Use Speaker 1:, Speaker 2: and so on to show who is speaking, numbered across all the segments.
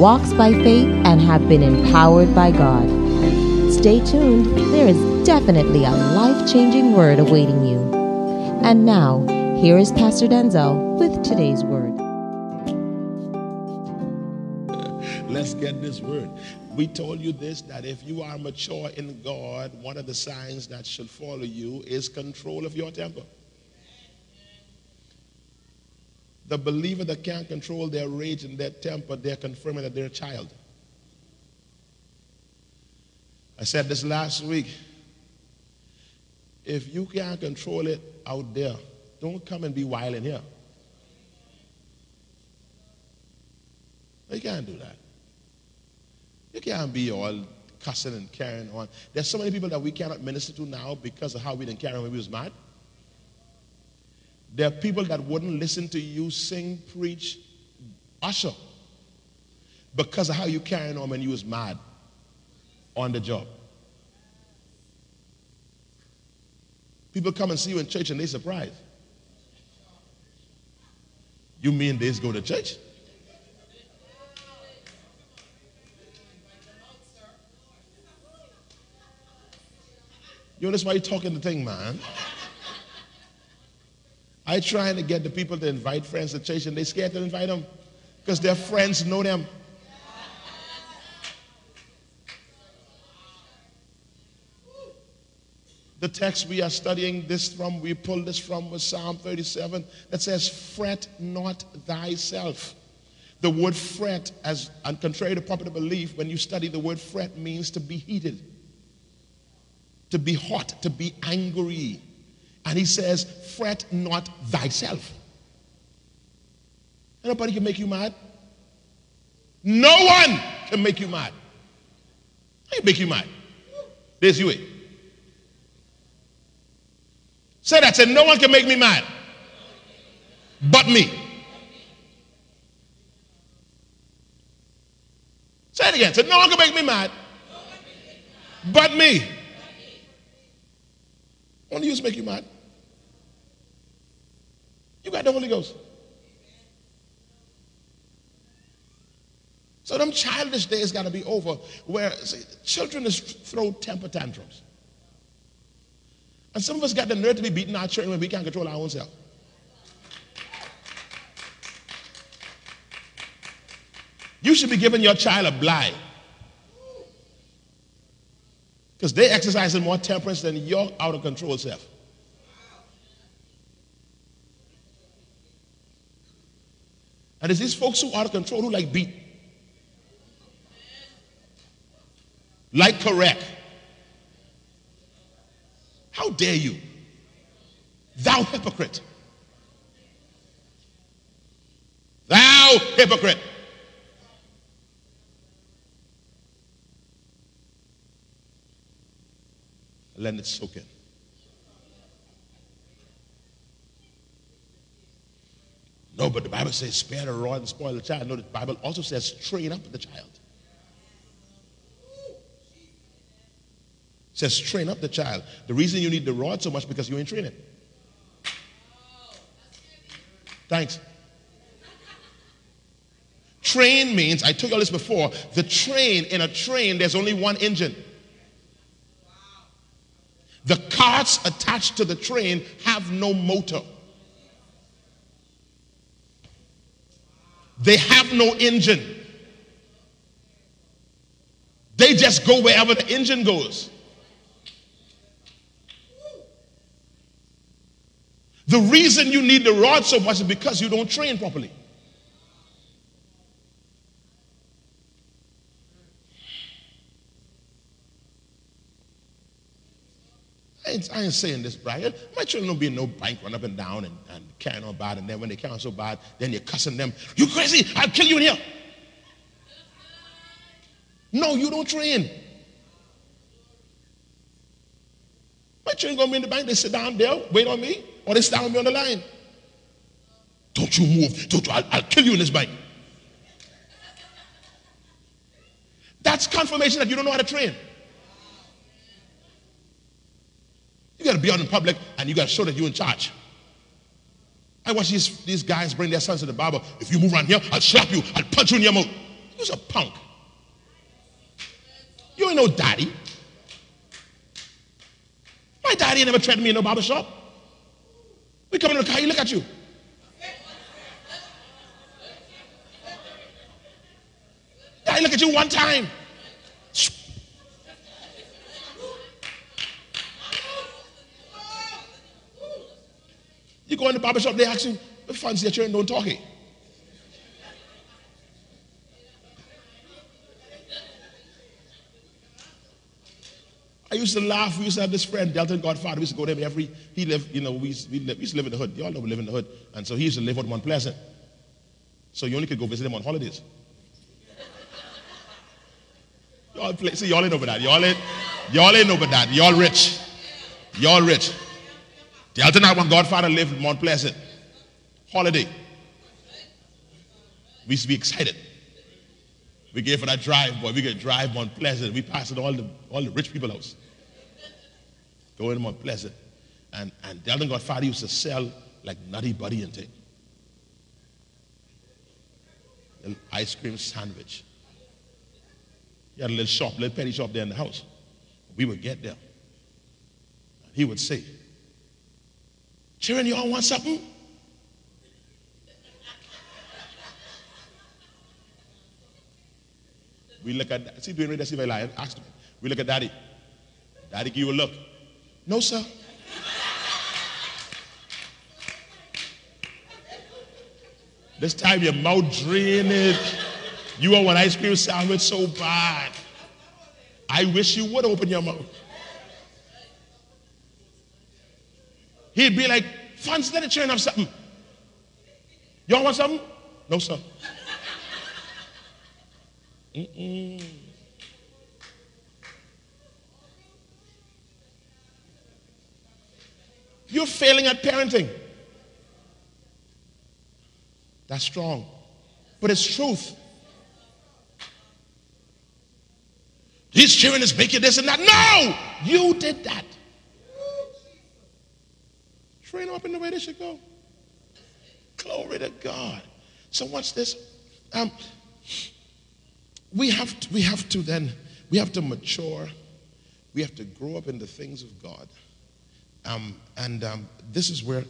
Speaker 1: walks by faith, and have been empowered by God. Stay tuned, there is definitely a life changing word awaiting you. And now, here is Pastor Denczil with today's word.
Speaker 2: Let's get this word. We told you this that if you are mature in God, one of the signs that should follow you is control of your temper. The believer that can't control their rage and their temper, they're confirming that they're a child. I said this last week. If you can't control it out there, don't come and be wild in here. You can't do that. You can't be all cussing and carrying on. There's so many people that we cannot minister to now because of how we didn't carry on when we was mad. There are people that wouldn't listen to you sing, preach, usher because of how you carrying on when you was mad on the job. People come and see you in church and they surprised. You mean they go to church? You know, that's why you're talking the thing, man. I trying to get the people to invite friends to church and they scared to invite them because their friends know them. The text we are studying this from, we pulled this from was Psalm 37 that says, Fret not thyself. The word fret, as and contrary to popular belief, when you study the word fret means to be heated, to be hot, to be angry. And he says, Fret not thyself. Nobody can make you mad. No one can make you mad. I can make you mad. There's you it. Say that. Say, no one can make me mad. But me. Say it again. Say, no one can make me mad. But me. Only you make you mad. You got the Holy Ghost. So them childish days got to be over where see, children just throw temper tantrums. And some of us got the nerve to be beating our children when we can't control our own self. You should be giving your child a blind. Because they're exercising more temperance than your out of control self. And it's these folks who are out of control who like beat. Like correct. How dare you? Thou hypocrite. Thou hypocrite. Let it soak in. But the Bible says spare the rod and spoil the child. No, the Bible also says train up the child. It says train up the child. The reason you need the rod so much because you ain't training. Thanks. Train means, I told you all this before, the train, in a train, there's only one engine. The carts attached to the train have no motor. They have no engine. They just go wherever the engine goes. The reason you need the rod so much is because you don't train properly. I ain't, I ain't saying this, Brian. My children don't be in no bank run up and down and, and carrying on bad, and then when they carry on so bad, then you're cussing them. You crazy? I'll kill you in here. No, you don't train. My children gonna be in the bank, they sit down there, wait on me, or they stand with me on the line. Don't you move. Don't you, I'll, I'll kill you in this bank. That's confirmation that you don't know how to train. You got to be out in public and you got to show that you're in charge. I watch these, these guys bring their sons to the barber. If you move around here, I'll slap you. I'll punch you in your mouth. You're a punk. You ain't no daddy. My daddy never threatened me in no barber shop. We come in the car, he look at you. Daddy look at you one time. You go in the barber shop, they ask you, fancy your children don't talk it. I used to laugh. We used to have this friend, Delton Godfather. We used to go there every, he lived, you know, we used, we, we used to live in the hood. Y'all know we live in the hood. And so he used to live on Mount Pleasant. So you only could go visit him on holidays. Y'all play, see, y'all ain't over that. Y'all ain't, y'all ain't over that. Y'all rich. Y'all rich. The other night when Godfather lived in Mount Pleasant, holiday, we used to be excited. We gave for that drive, boy. We could drive Mount Pleasant. We passed all the all the rich people house. Go in Mount Pleasant. And and Delton Godfather used to sell like nutty buddy and thing. An ice cream sandwich. He had a little shop, little petty shop there in the house. We would get there. He would say, Children, you all want something? We look at, see, doing see if I. Ask me. We look at daddy. Daddy give you a look. No, sir. This time your mouth drained. You want one ice cream sandwich so bad. I wish you would open your mouth. He'd be like, Fans, let the children have something. Y'all want something? No, sir. Mm-mm. You're failing at parenting. That's strong. But it's truth. These children is making this and that. No! You did that. Train them up in the way they should go. Glory to God. So watch this. Um, we have to, we have to then we have to mature. We have to grow up in the things of God. Um, and um, this is where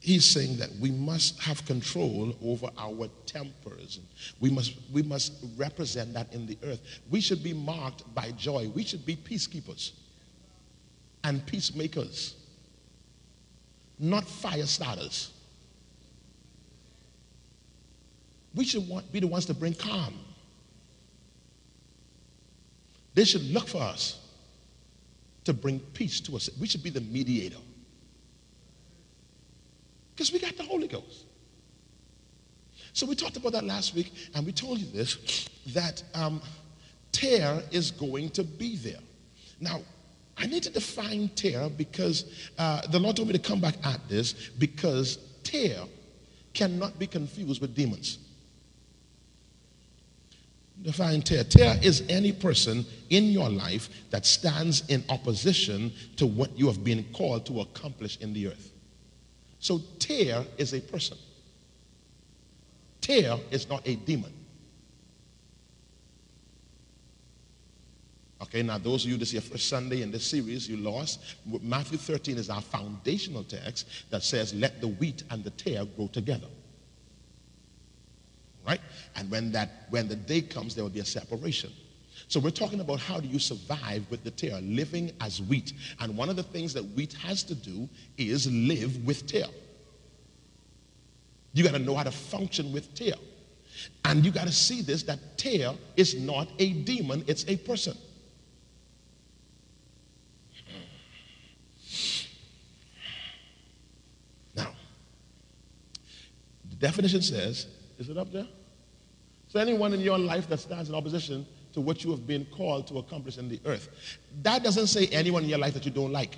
Speaker 2: he's saying that we must have control over our tempers. We must, we must represent that in the earth. We should be marked by joy. We should be peacekeepers and peacemakers not fire starters. We should want, be the ones to bring calm. They should look for us to bring peace to us. We should be the mediator. Because we got the Holy Ghost. So we talked about that last week, and we told you this that um, tare is going to be there. Now, I need to define tare because uh, the Lord told me to come back at this because tare cannot be confused with demons. Define tare. Tare is any person in your life that stands in opposition to what you have been called to accomplish in the earth. So, tare is a person. Tare is not a demon. Okay, now those of you this is your first Sunday in this series, you lost. Matthew 13 is our foundational text that says, Let the wheat and the tare grow together. Right? And when that when the day comes, there will be a separation. So we're talking about how do you survive with the tare, living as wheat. And one of the things that wheat has to do is live with tare. You got to know how to function with tare. And you got to see this that tare is not a demon, it's a person. Definition says, is it up there? So, anyone in your life that stands in opposition to what you have been called to accomplish in the earth, that doesn't say anyone in your life that you don't like.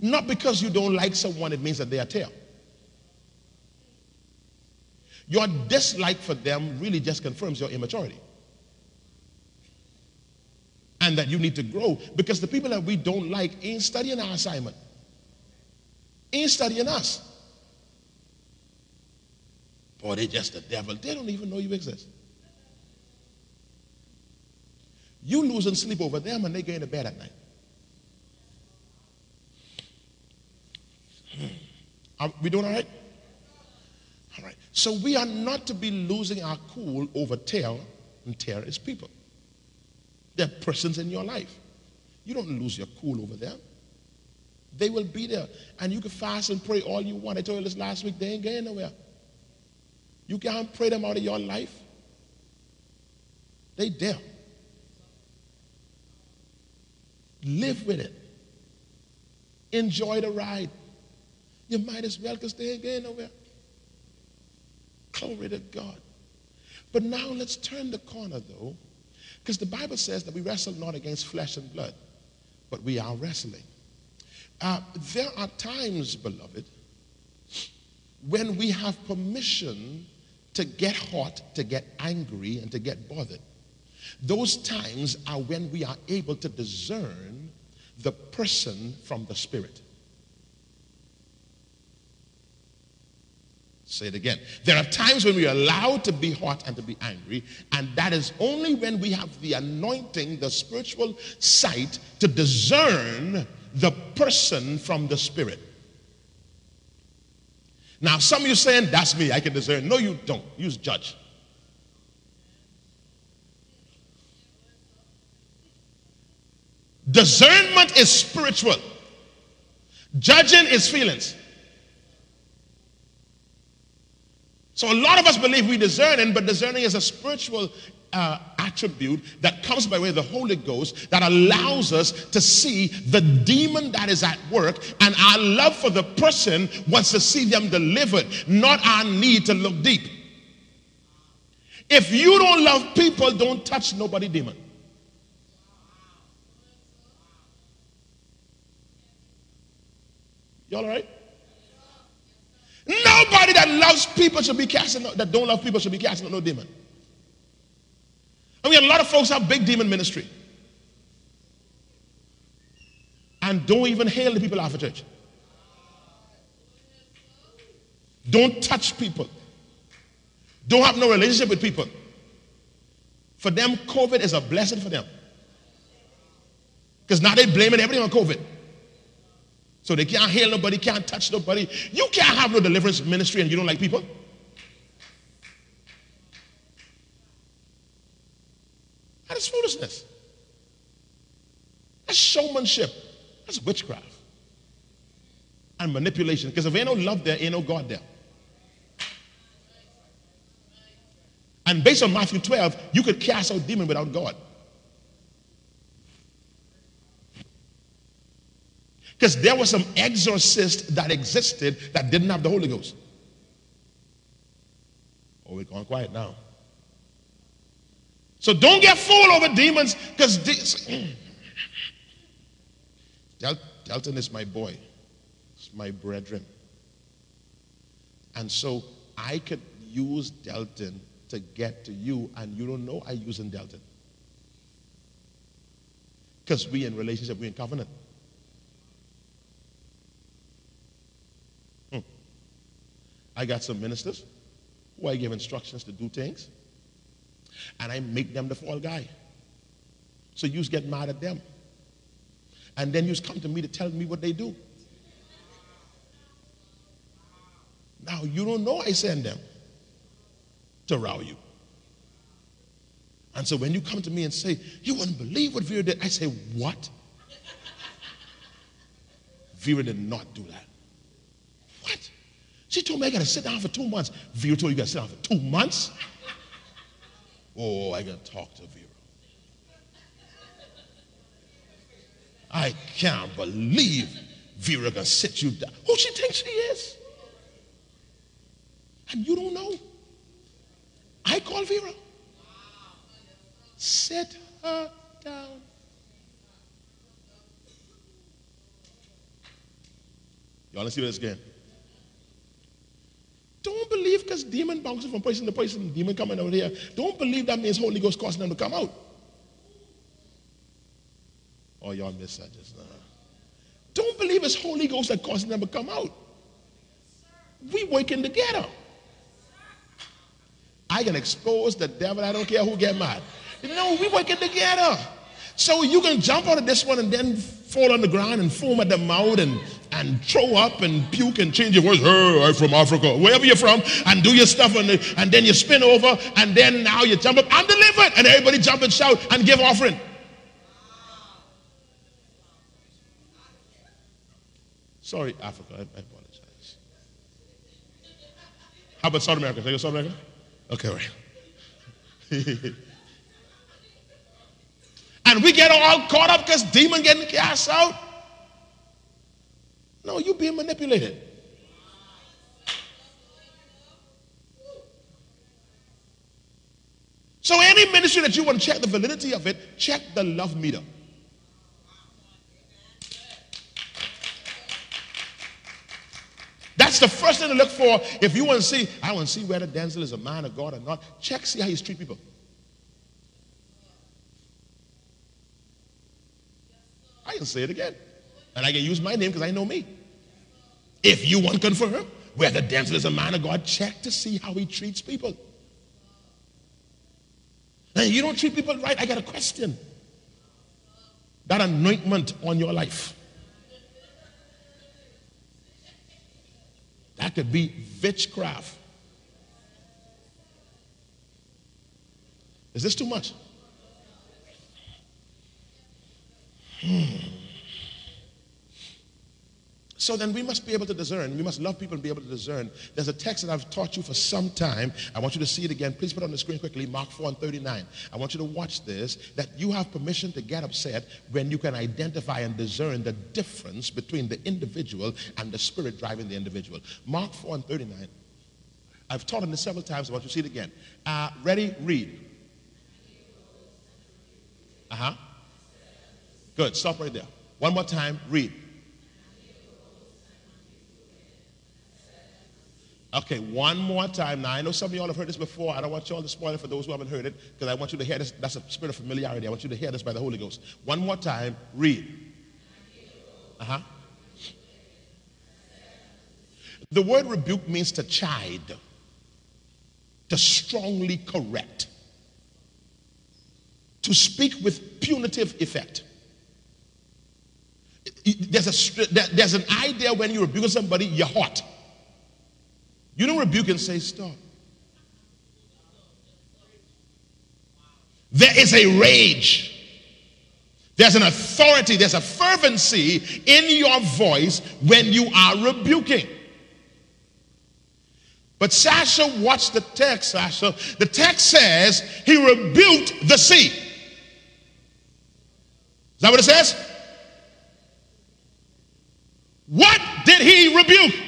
Speaker 2: Not because you don't like someone, it means that they are tare. Your dislike for them really just confirms your immaturity. And that you need to grow because the people that we don't like ain't studying our assignment, ain't studying us. Boy, they just the devil. They don't even know you exist. You losing sleep over them and they going to bed at night. Hmm. Are we doing all right? All right. So we are not to be losing our cool over terror, and terror is people. They're persons in your life. You don't lose your cool over them. They will be there. And you can fast and pray all you want. I told you this last week, they ain't going nowhere. You can't pray them out of your life. They there. Live with it. Enjoy the ride. You might as well because they ain't going nowhere. Glory to God. But now let's turn the corner though, because the Bible says that we wrestle not against flesh and blood, but we are wrestling. Uh, there are times, beloved, when we have permission to get hot, to get angry, and to get bothered. Those times are when we are able to discern the person from the spirit. Say it again. There are times when we are allowed to be hot and to be angry, and that is only when we have the anointing, the spiritual sight to discern the person from the spirit. Now, some of you saying, That's me, I can discern. No, you don't. Use judge. Discernment is spiritual, judging is feelings. So a lot of us believe we discerning, but discerning is a spiritual uh, attribute that comes by way of the Holy Ghost that allows us to see the demon that is at work, and our love for the person wants to see them delivered, not our need to look deep. If you don't love people, don't touch nobody demon. Y'all all right? Nobody that loves people should be casting, that don't love people should be casting no demon. I mean, a lot of folks have big demon ministry and don't even hail the people after church. Don't touch people. Don't have no relationship with people. For them, COVID is a blessing for them. Because now they're blaming everything on COVID. So they can't heal nobody, can't touch nobody. You can't have no deliverance ministry and you don't like people. That is foolishness. That's showmanship. That's witchcraft. And manipulation. Because if ain't no love there, ain't no God there. And based on Matthew 12, you could cast out demon without God. Because there was some exorcist that existed that didn't have the Holy Ghost. Oh, we're going quiet now. So don't get fooled over demons because de- Del- Delton is my boy, it's my brethren. And so I could use Delton to get to you, and you don't know I using Delton. Because we in relationship, we in covenant. Hmm. I got some ministers who I give instructions to do things, and I make them the fall guy. So you get mad at them. And then you come to me to tell me what they do. Now you don't know I send them to row you. And so when you come to me and say, you wouldn't believe what Vera did, I say, what? Vera did not do that. What? She told me I got to sit down for two months. Vera told you, you got to sit down for two months? Oh, I to talk to Vera. I can't believe Vera gonna sit you down. Who she thinks she is? And you don't know. I call Vera. Sit her down. Y'all let's see this again. Don't believe because demon bouncing from person to person, demon coming out here. Don't believe that means Holy Ghost causing them to come out. Oh, y'all missed that just now. Don't believe it's Holy Ghost that causing them to come out. We working together. I can expose the devil. I don't care who get mad. No, we working together. So you can jump out of this one and then fall on the ground and foam at the mouth and, and throw up and puke and change your voice. Hey, I'm from Africa, wherever you're from, and do your stuff and, and then you spin over and then now you jump up. I'm delivered. And everybody jump and shout and give offering. Sorry, Africa. I, I apologize. How about South America? Can go South America? Okay, right. and we get all caught up because demon getting cast out. No, you're being manipulated. So any ministry that you want to check the validity of it, check the love meter. That's the first thing to look for if you want to see. I want to see whether Denczil is a man of God or not. Check, see how he treats people. I can say it again. And I can use my name because I know me. If you want to confirm whether Denczil is a man of God, check to see how he treats people. And you don't treat people right, I got a question. That anointment on your life. That could be witchcraft. Is this too much? Hmm. So then we must be able to discern. We must love people and be able to discern. There's a text that I've taught you for some time. I want you to see it again. Please put it on the screen quickly. Mark 4 and 39. I want you to watch this. That you have permission to get upset when you can identify and discern the difference between the individual and the spirit driving the individual. Mark 4 and 39. I've taught on this several times. I want you to see it again. Uh, ready? Read. Uh huh. Good. Stop right there. One more time. Read. Okay, one more time. Now, I know some of y'all have heard this before. I don't want y'all to spoil it for those who haven't heard it because I want you to hear this. That's a spirit of familiarity. I want you to hear this by the Holy Ghost. One more time. Read. Uh huh. The word rebuke means to chide, to strongly correct, to speak with punitive effect. There's, a, there's an idea when you rebuke somebody, you're hot. You don't rebuke and say, Stop. There is a rage. There's an authority, there's a fervency in your voice when you are rebuking. But Sasha, watch the text, Sasha. The text says he rebuked the sea. Is that what it says? What did he rebuke?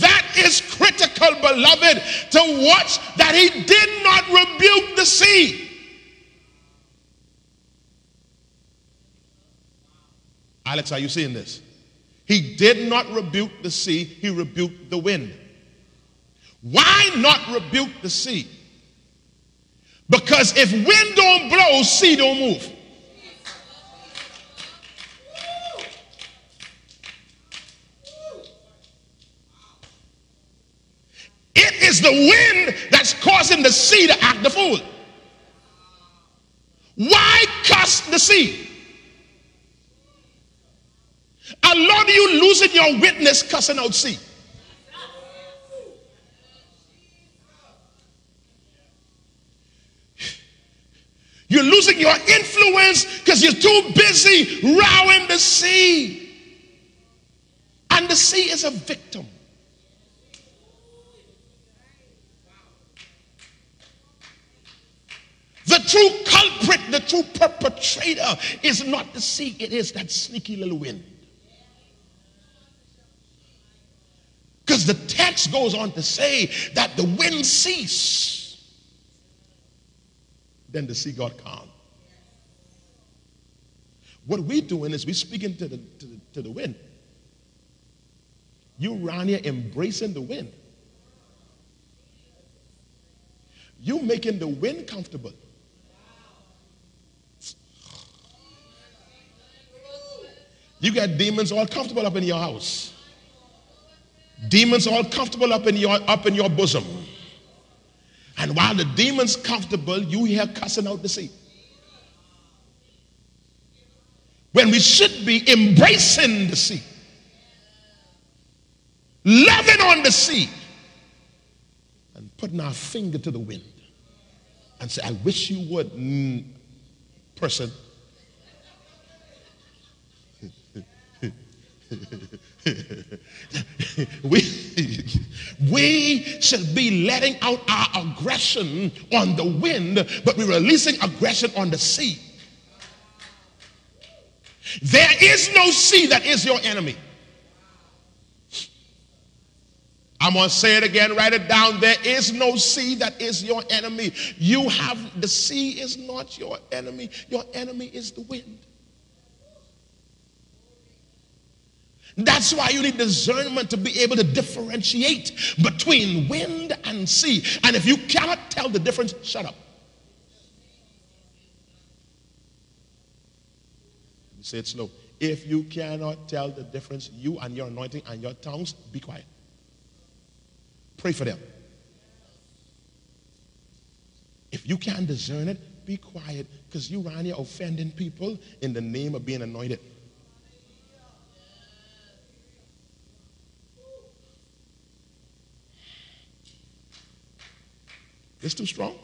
Speaker 2: That is critical, beloved, to watch that he did not rebuke the sea. Alex, are you seeing this? He did not rebuke the sea, he rebuked the wind. Why not rebuke the sea? Because if wind don't blow, sea don't move. The wind that's causing the sea to act the fool. Why cuss the sea? A lot of you losing your witness cussing out sea. You're losing your influence because you're too busy rowing the sea. And the sea is a victim. True culprit, the true perpetrator is not the sea, it is that sneaky little wind. Because the text goes on to say that the wind ceased, then the sea got calm. What we're doing is we're speaking to the, to the, to the wind. You around here embracing the wind. You making the wind comfortable. You got demons all comfortable up in your house. Demons all comfortable up in your up in your bosom. And while the demon's comfortable, you hear cussing out the sea. When we should be embracing the sea, loving on the sea, and putting our finger to the wind and say, I wish you would, mm, person. we, we should be letting out our aggression on the wind, but we're releasing aggression on the sea. There is no sea that is your enemy. I'm going to say it again, write it down. There is no sea that is your enemy. You have, the sea is not your enemy. Your enemy is the wind. That's why you need discernment to be able to differentiate between wind and sea. And if you cannot tell the difference, shut up. Say it slow. If you cannot tell the difference, you and your anointing and your tongues, be quiet. Pray for them. If you can't discern it, be quiet because you around here offending people in the name of being anointed. It's too strong.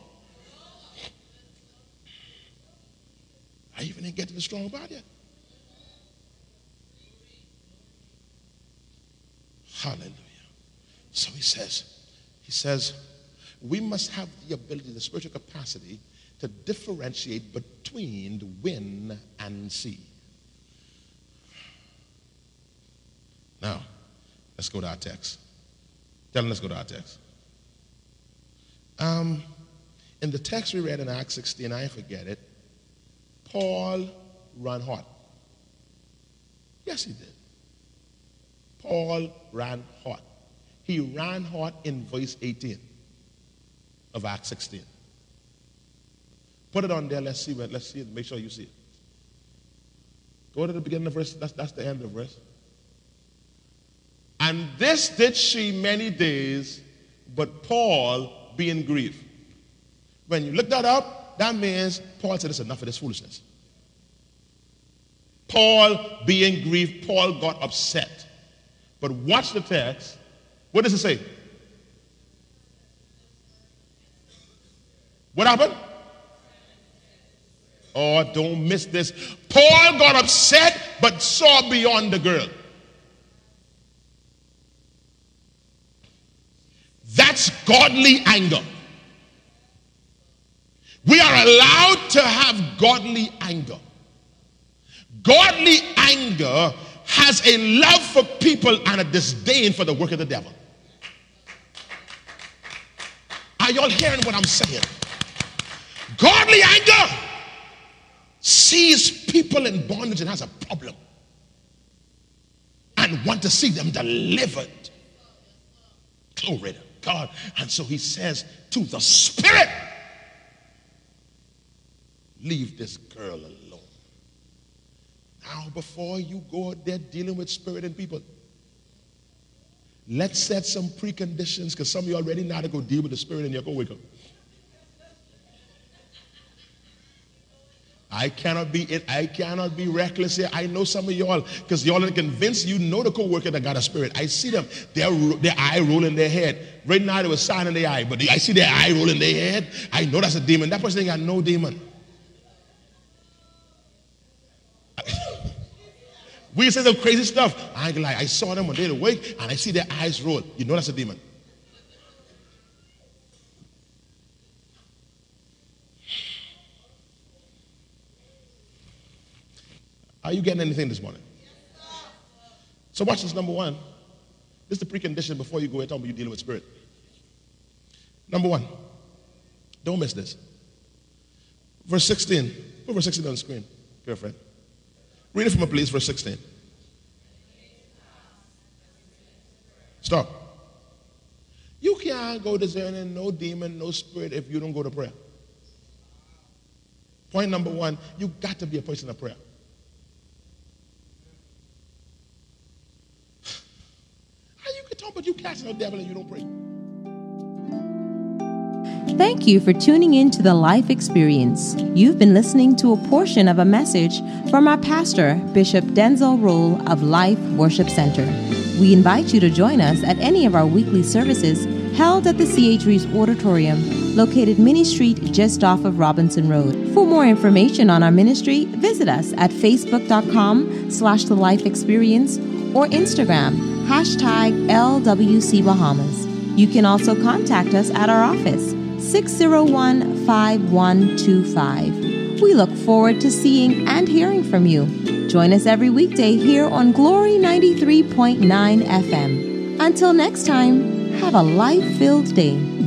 Speaker 2: I even didn't get to the strong part yet. Hallelujah. So he says, he says, we must have the ability, the spiritual capacity to differentiate between the wind and sea. Now, let's go to our text. Tell them, let's go to our text. Um, in the text we read in Acts 16, I forget it, Paul ran hot. Yes, he did. Paul ran hot. He ran hot in verse 18 of Acts 16. Put it on there. Let's see. Let's see it. Make sure you see it. Go to the beginning of verse. That's, that's the end of verse. And this did she many days, but Paul being grieved. When you look that up, that means Paul said, "It's enough of this foolishness." Paul being grieved, Paul got upset. But watch the text. What does it say? What happened? Oh, don't miss this. Paul got upset but saw beyond the girl. That's godly anger. We are allowed to have godly anger. Godly anger has a love for people and a disdain for the work of the devil. Are y'all hearing what I'm saying? Godly anger sees people in bondage and has a problem and want to see them delivered. Glory to God. And so he says to the spirit, leave this girl alone. Now, before you go out there dealing with spirit and people, let's set some preconditions because some of you already know how to go deal with the spirit in your co-worker. I cannot be it. I cannot be reckless here. I know some of y'all because y'all are convinced you know the co-worker that got a spirit. I see them, their their eye rolling their head. Right now they were signing their eye, but I see their eye rolling their head. I know that's a demon. That person ain't got no demon. we say some crazy stuff. I ain't gonna. I saw them when they were awake and I see their eyes roll. You know that's a demon. Are you getting anything this morning? So watch this number one. This is the precondition before you go talking about you dealing with spirit. Number one, don't miss this. Verse 16. Put verse 16 on the screen, girlfriend. Read it from a please, verse 16. Stop. You can't go discerning no demon, no spirit if you don't go to prayer. Point number one, you got to be a person of prayer. How you casting out devil and you don't pray?
Speaker 1: Thank you for tuning in to the Life Experience. You've been listening to a portion of a message from our pastor, Bishop Denczil Rolle of Life Worship Center. We invite you to join us at any of our weekly services held at the CH Reeves Auditorium, located Minnie Street just off of Robinson Road. For more information on our ministry, visit us at facebook.com slash the life experience or Instagram, hashtag LWC Bahamas. You can also contact us at our office, 601 5125. We look forward to seeing and hearing from you. Join us every weekday here on Glory 93.9 FM. Until next time, have a life filled day.